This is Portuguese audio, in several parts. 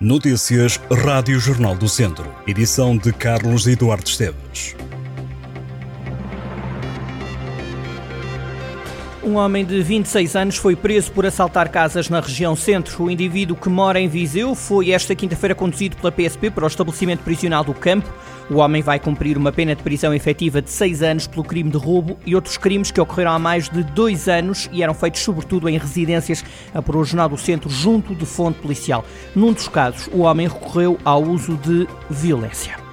Notícias Rádio Jornal do Centro. Edição de Carlos Eduardo Esteves. Um homem de 26 anos foi preso por assaltar casas na região centro. O indivíduo que mora em Viseu foi esta quinta-feira conduzido pela PSP para o estabelecimento prisional do campo. O homem vai cumprir uma pena de prisão efetiva de 6 anos pelo crime de roubo e outros crimes que ocorreram há mais de dois anos e eram feitos sobretudo em residências, apurou o Jornal do Centro junto de fonte policial. Num dos casos, o homem recorreu ao uso de violência.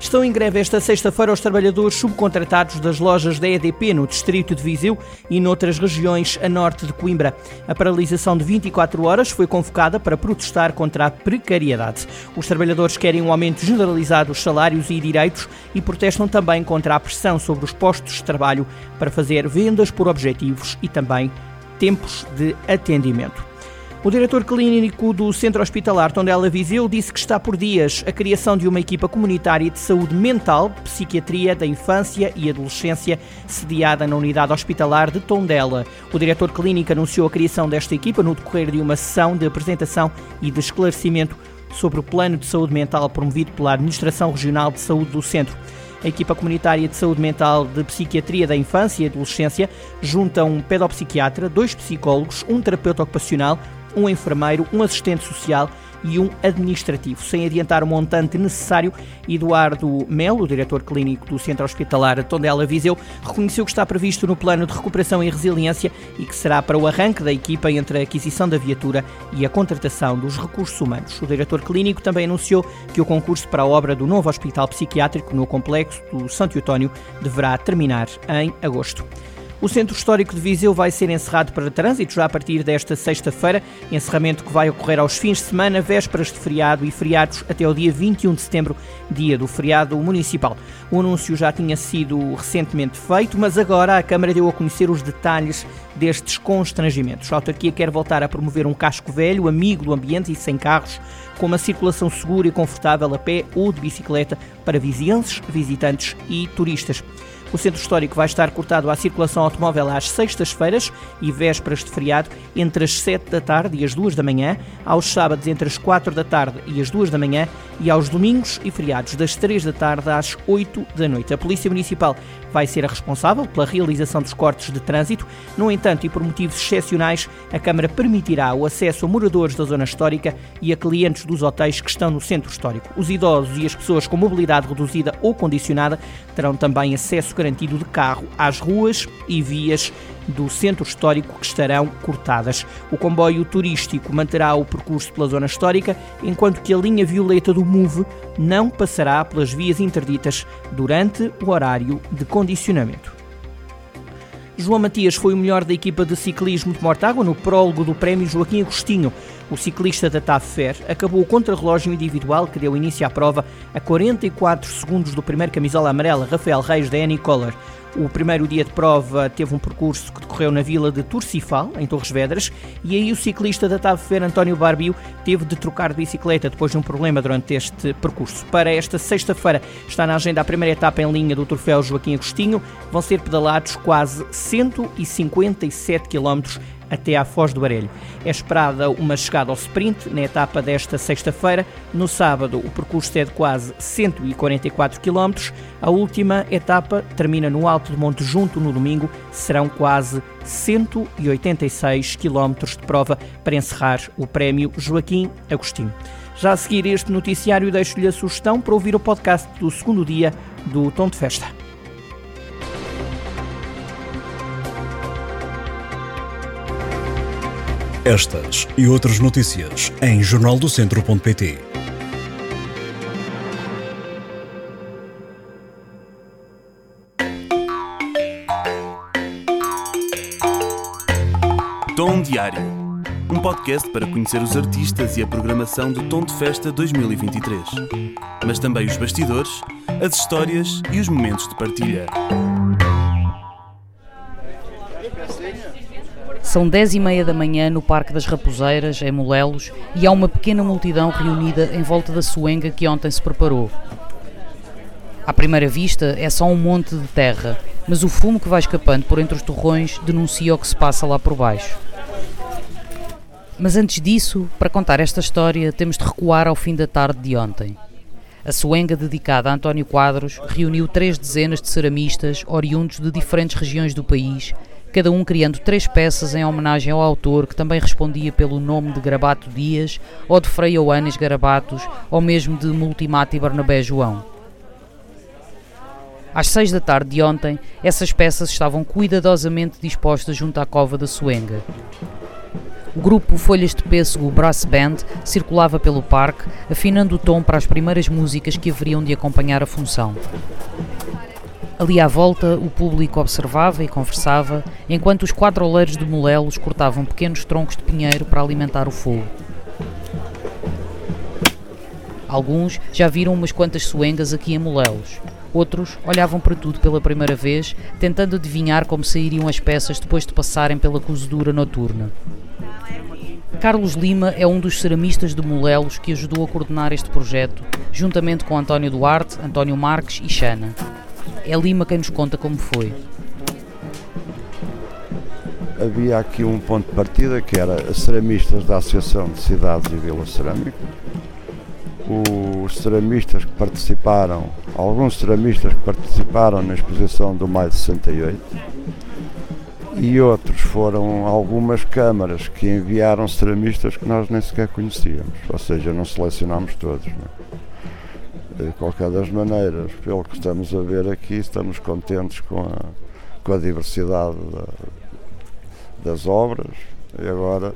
Estão em greve esta sexta-feira os trabalhadores subcontratados das lojas da EDP no distrito de Viseu e noutras regiões a norte de Coimbra. A paralisação de 24 horas foi convocada para protestar contra a precariedade. Os trabalhadores querem um aumento generalizado dos salários e direitos e protestam também contra a pressão sobre os postos de trabalho para fazer vendas por objetivos e também tempos de atendimento. O diretor clínico do Centro Hospitalar Tondela Viseu disse que está por dias a criação de uma equipa comunitária de saúde mental, psiquiatria da infância e adolescência, sediada na unidade hospitalar de Tondela. O diretor clínico anunciou a criação desta equipa no decorrer de uma sessão de apresentação e de esclarecimento sobre o plano de saúde mental promovido pela Administração Regional de Saúde do Centro. A equipa comunitária de saúde mental de psiquiatria da infância e adolescência junta um pedopsiquiatra, dois psicólogos, um terapeuta ocupacional, um enfermeiro, um assistente social e um administrativo. Sem adiantar o montante necessário, Eduardo Melo, diretor clínico do Centro Hospitalar Tondela Viseu, reconheceu que está previsto no plano de recuperação e resiliência e que será para o arranque da equipa entre a aquisição da viatura e a contratação dos recursos humanos. O diretor clínico também anunciou que o concurso para a obra do novo hospital psiquiátrico no complexo do Santo Eutónio deverá terminar em agosto. O Centro Histórico de Viseu vai ser encerrado para trânsito já a partir desta sexta-feira, encerramento que vai ocorrer aos fins de semana, vésperas de feriado e feriados até o dia 21 de setembro, dia do feriado municipal. O anúncio já tinha sido recentemente feito, mas agora a Câmara deu a conhecer os detalhes destes constrangimentos. A autarquia quer voltar a promover um casco velho, amigo do ambiente e sem carros, com uma circulação segura e confortável a pé ou de bicicleta para vizinhanças, visitantes e turistas. O centro histórico vai estar cortado à circulação automóvel às sextas-feiras e vésperas de feriado entre as 7 da tarde e as 2 da manhã, aos sábados entre as 4 da tarde e as 2 da manhã e aos domingos e feriados das 3 da tarde às 8 da noite. A Polícia Municipal vai ser a responsável pela realização dos cortes de trânsito. No entanto, e por motivos excepcionais, a Câmara permitirá o acesso a moradores da zona histórica e a clientes dos hotéis que estão no centro histórico. Os idosos e as pessoas com mobilidade reduzida ou condicionada terão também acesso garantido de carro às ruas e vias do centro histórico que estarão cortadas. O comboio turístico manterá o percurso pela zona histórica, enquanto que a linha violeta do MOVE não passará pelas vias interditas durante o horário de condicionamento. João Matias foi o melhor da equipa de ciclismo de Mortágua no prólogo do Prémio Joaquim Agostinho. O ciclista da TAF Fer acabou o contrarrelógio individual que deu início à prova a 44 segundos do primeiro camisola amarela, Rafael Reis, da Annie Collar. O primeiro dia de prova teve um percurso que decorreu na vila de Turcifal, em Torres Vedras, e aí o ciclista da TAV Fer, António Barbio, teve de trocar de bicicleta depois de um problema durante este percurso. Para esta sexta-feira está na agenda a primeira etapa em linha do Troféu Joaquim Agostinho. Vão ser pedalados quase 157 quilómetros até à Foz do Arelho. É esperada uma chegada ao sprint na etapa desta sexta-feira. No sábado, o percurso é de quase 144 km. A última etapa termina no Alto de Monte Junto no domingo. Serão quase 186 km de prova para encerrar o prémio Joaquim Agostinho. Já a seguir este noticiário, deixo-lhe a sugestão para ouvir o podcast do segundo dia do Tom de Festa. Estas e outras notícias em jornaldocentro.pt. Tom Diário. Um podcast para conhecer os artistas e a programação do Tom de Festa 2023. Mas também os bastidores, as histórias e os momentos de partilha. São dez e meia da manhã no Parque das Raposeiras, em Molelos, e há uma pequena multidão reunida em volta da suenga que ontem se preparou. À primeira vista é só um monte de terra, mas o fumo que vai escapando por entre os torrões denuncia o que se passa lá por baixo. Mas antes disso, para contar esta história, temos de recuar ao fim da tarde de ontem. A suenga dedicada a António Quadros reuniu três dezenas de ceramistas oriundos de diferentes regiões do país, cada um criando três peças em homenagem ao autor que também respondia pelo nome de Garabato Dias ou de Frei Oanes Garabatos ou mesmo de Multimati Barnabé João. Às seis da tarde de ontem, essas peças estavam cuidadosamente dispostas junto à cova da Suenga. O grupo Folhas de Pêssego Brass Band circulava pelo parque, afinando o tom para as primeiras músicas que haveriam de acompanhar a função. Ali à volta, o público observava e conversava, enquanto os quadroleiros de molelos cortavam pequenos troncos de pinheiro para alimentar o fogo. Alguns já viram umas quantas suengas aqui em Molelos. Outros olhavam para tudo pela primeira vez, tentando adivinhar como sairiam as peças depois de passarem pela cozedura noturna. Carlos Lima é um dos ceramistas de Molelos que ajudou a coordenar este projeto, juntamente com António Duarte, António Marques e Xana. É Lima quem nos conta como foi. Havia aqui um ponto de partida que era as ceramistas da Associação de Cidades e Vilas Cerâmicas, os ceramistas que participaram, alguns ceramistas que participaram na exposição do Maio de 68, e outros foram algumas câmaras que enviaram ceramistas que nós nem sequer conhecíamos, ou seja, não selecionámos todos. Não é? De qualquer das maneiras, pelo que estamos a ver aqui, estamos contentes com a, com a diversidade da, das obras e agora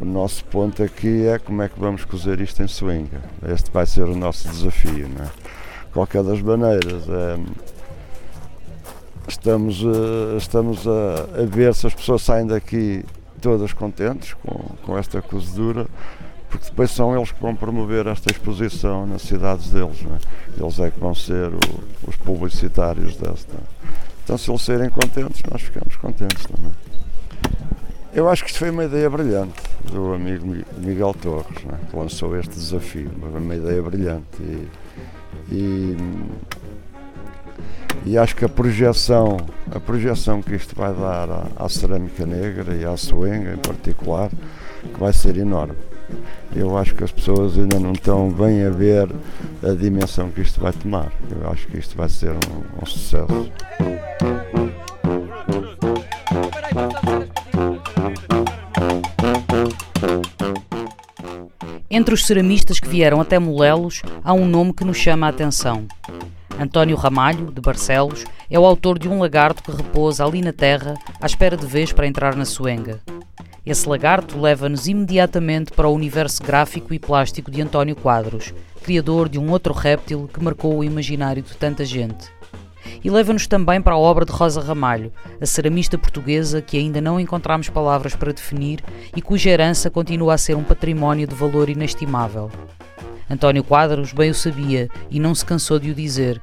o nosso ponto aqui é como é que vamos cozer isto em swinga. Este vai ser o nosso desafio. Não é? Qualquer das maneiras, é, estamos, uh, estamos a, a, ver se as pessoas saem daqui todas contentes com, com esta cozedura, porque depois são eles que vão promover esta exposição nas cidades deles. É? Eles é que vão ser o, os publicitários desta. Então, se eles serem contentes, nós ficamos contentes também. Eu acho que isto foi uma ideia brilhante do amigo Miguel Torres, né, que lançou este desafio, uma ideia brilhante. E, e, e, acho que a projeção, a projeção que isto vai dar à, à cerâmica negra e à suenga em particular, que vai ser enorme. Eu acho que as pessoas ainda não estão bem a ver a dimensão que isto vai tomar. Eu acho que isto vai ser um, um sucesso. Entre os ceramistas que vieram até Molelos, há um nome que nos chama a atenção. António Ramalho, de Barcelos, é o autor de um lagarto que repousa ali na terra à espera de vez para entrar na suenga. Esse lagarto leva-nos imediatamente para o universo gráfico e plástico de António Quadros, criador de um outro réptil que marcou o imaginário de tanta gente e leva-nos também para a obra de Rosa Ramalho, a ceramista portuguesa que ainda não encontramos palavras para definir e cuja herança continua a ser um património de valor inestimável. António Quadros bem o sabia e não se cansou de o dizer,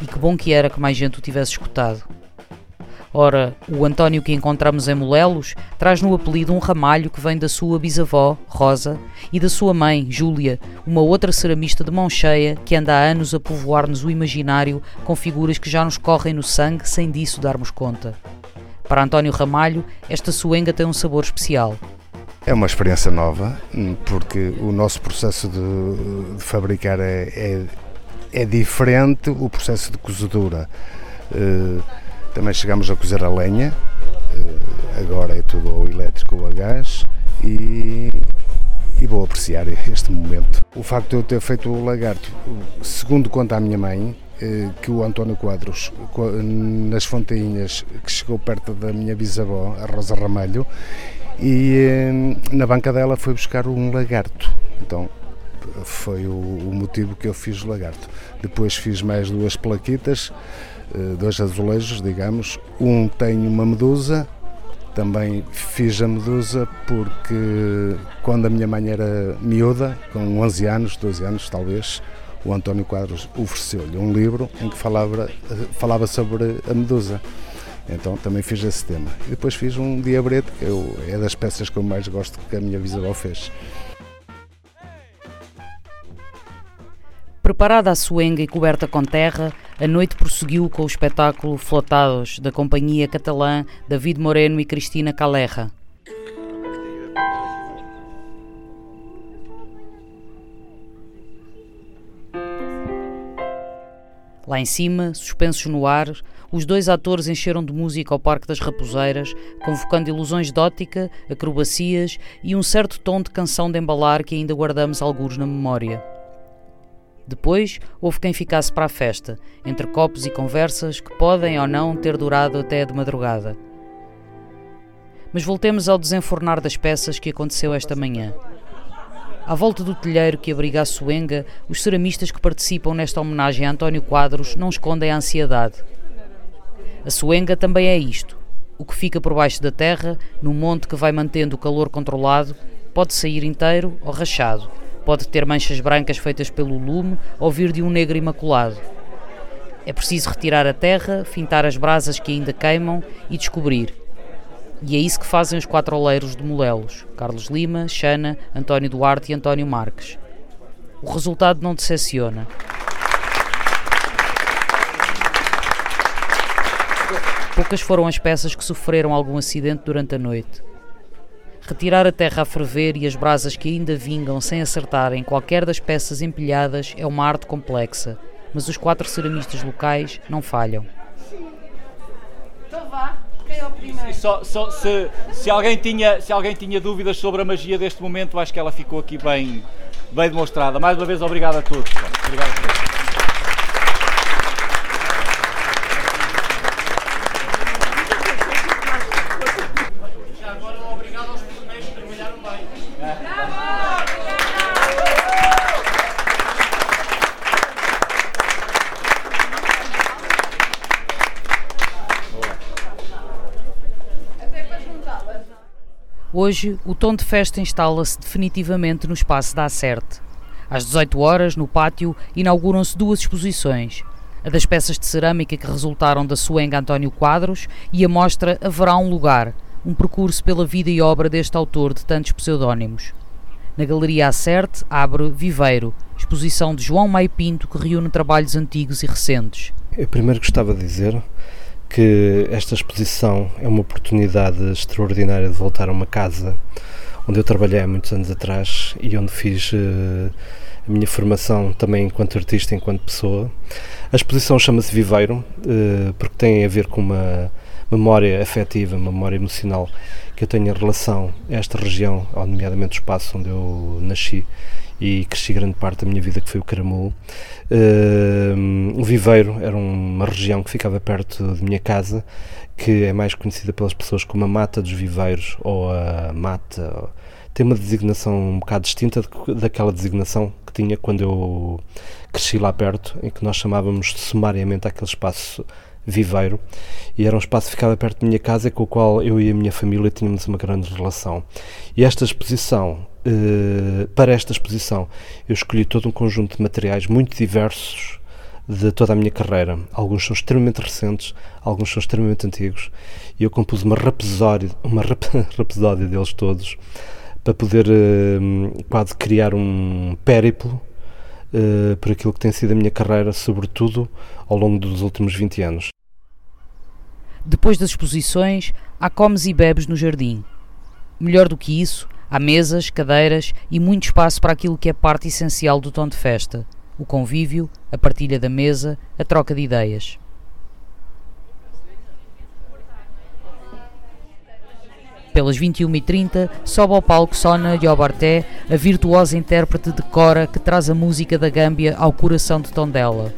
e que bom que era que mais gente o tivesse escutado. Ora, o António que encontramos em Molelos traz no apelido um ramalho que vem da sua bisavó, Rosa, e da sua mãe, Júlia, uma outra ceramista de mão cheia que anda há anos a povoar-nos o imaginário com figuras que já nos correm no sangue sem disso darmos conta. Para António Ramalho, esta suenga tem um sabor especial. É uma experiência nova, porque o nosso processo de, de fabricar é, é, é, diferente, o processo de cozedura. Uh, também chegamos a cozer a lenha, eh, agora é tudo ao elétrico ou a gás e, e vou apreciar este momento. O facto de eu ter feito o lagarto, segundo conta a minha mãe, eh, que o António Quadros, nas fontainhas que chegou perto da minha bisavó, a Rosa Ramalho, e eh, na banca dela foi buscar um lagarto. Então foi o, motivo que eu fiz o lagarto. Depois fiz mais duas plaquitas eh, dois azulejos, digamos. Um tem uma medusa, também fiz a medusa porque quando a minha mãe era miúda, com 11 anos, 12 anos talvez, o António Quadros ofereceu-lhe um livro em que falava, falava sobre a medusa. Então também fiz esse tema. E depois fiz um diabrete, que eu, é das peças que eu mais gosto que a minha bisavó fez. Preparada a suenga e coberta com terra, a noite prosseguiu com o espetáculo Flotados, da companhia catalã David Moreno e Cristina Calerra. Lá em cima, suspensos no ar, os dois atores encheram de música o Parque das Raposeiras, convocando ilusões de ótica, acrobacias e um certo tom de canção de embalar que ainda guardamos alguns na memória. Depois, houve quem ficasse para a festa, entre copos e conversas que podem ou não ter durado até de madrugada. Mas voltemos ao desenfornar das peças que aconteceu esta manhã. À volta do telheiro que abriga a Suenga, os ceramistas que participam nesta homenagem a António Quadros não escondem a ansiedade. A Suenga também é isto. O que fica por baixo da terra, no monte que vai mantendo o calor controlado, pode sair inteiro ou rachado. Pode ter manchas brancas feitas pelo lume ou vir de um negro imaculado. É preciso retirar a terra, fintar as brasas que ainda queimam e descobrir e é isso que fazem os quatro oleiros de Molelos: Carlos Lima, Xana, António Duarte e António Marques. O resultado não decepciona. Poucas foram as peças que sofreram algum acidente durante a noite. Retirar a terra a ferver e as brasas que ainda vingam sem acertar em qualquer das peças empilhadas é uma arte complexa, mas os quatro ceramistas locais não falham. Então vá. E só, só, se, se, alguém tinha, se alguém tinha dúvidas sobre a magia deste momento, acho que ela ficou aqui bem, bem demonstrada. Mais uma vez, obrigado a todos. Obrigado a todos. Hoje, o tom de festa instala-se definitivamente no espaço da Acerte. Às 18 horas, no pátio, inauguram-se duas exposições. A das peças de cerâmica que resultaram da Suenga António Quadros e a mostra Haverá um Lugar, um percurso pela vida e obra deste autor de tantos pseudónimos. Na Galeria Acerte abre Viveiro, exposição de João Maio Pinto que reúne trabalhos antigos e recentes. Eu primeiro gostava de dizer que esta exposição é uma oportunidade extraordinária de voltar a uma casa onde eu trabalhei há muitos anos atrás e onde fiz uh, a minha formação também enquanto artista, enquanto pessoa. A exposição chama-se Viveiro uh, porque tem a ver com uma memória afetiva, memória emocional que eu tenho em relação a esta região, nomeadamente o espaço onde eu nasci e cresci grande parte da minha vida, que foi o Caramulo. Uh, o Viveiro era uma região que ficava perto de minha casa, que é mais conhecida pelas pessoas como a Mata dos Viveiros ou a Mata. Tem uma designação um bocado distinta daquela designação que tinha quando eu cresci lá perto, em que nós chamávamos sumariamente aquele espaço viveiro e era um espaço que ficava perto da minha casa com o qual eu e a minha família tínhamos uma grande relação. E esta exposição eh, para esta exposição, eu escolhi todo um conjunto de materiais muito diversos de toda a minha carreira. Alguns são extremamente recentes, alguns são extremamente antigos, e eu compus uma rapsódia, uma rap, rapsódia deles todos para poder uh, quase criar um périplo uh, por aquilo que tem sido a minha carreira, sobretudo ao longo dos últimos 20 anos. Depois das exposições, há comes e bebes no jardim. Melhor do que isso, Há mesas, cadeiras e muito espaço para aquilo que é parte essencial do tom de festa: o convívio, a partilha da mesa, a troca de ideias. Pelas 21h30, sobe ao palco Sona Yobarté, a virtuosa intérprete de Cora que traz a música da Gâmbia ao coração de Tondela.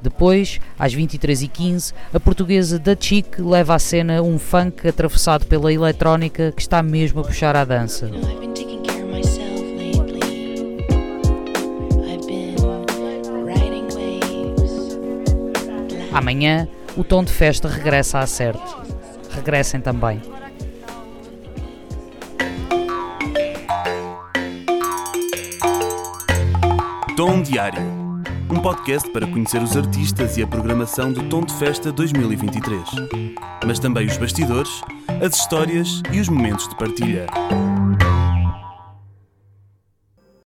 Depois, às 23h15, a portuguesa Da Chic leva à cena um funk atravessado pela eletrónica que está mesmo a puxar à dança. Amanhã, o tom de festa regressa a certo. Regressem também. Tom Diário um podcast para conhecer os artistas e a programação do Tom de Festa 2023, mas também os bastidores, as histórias e os momentos de partilha.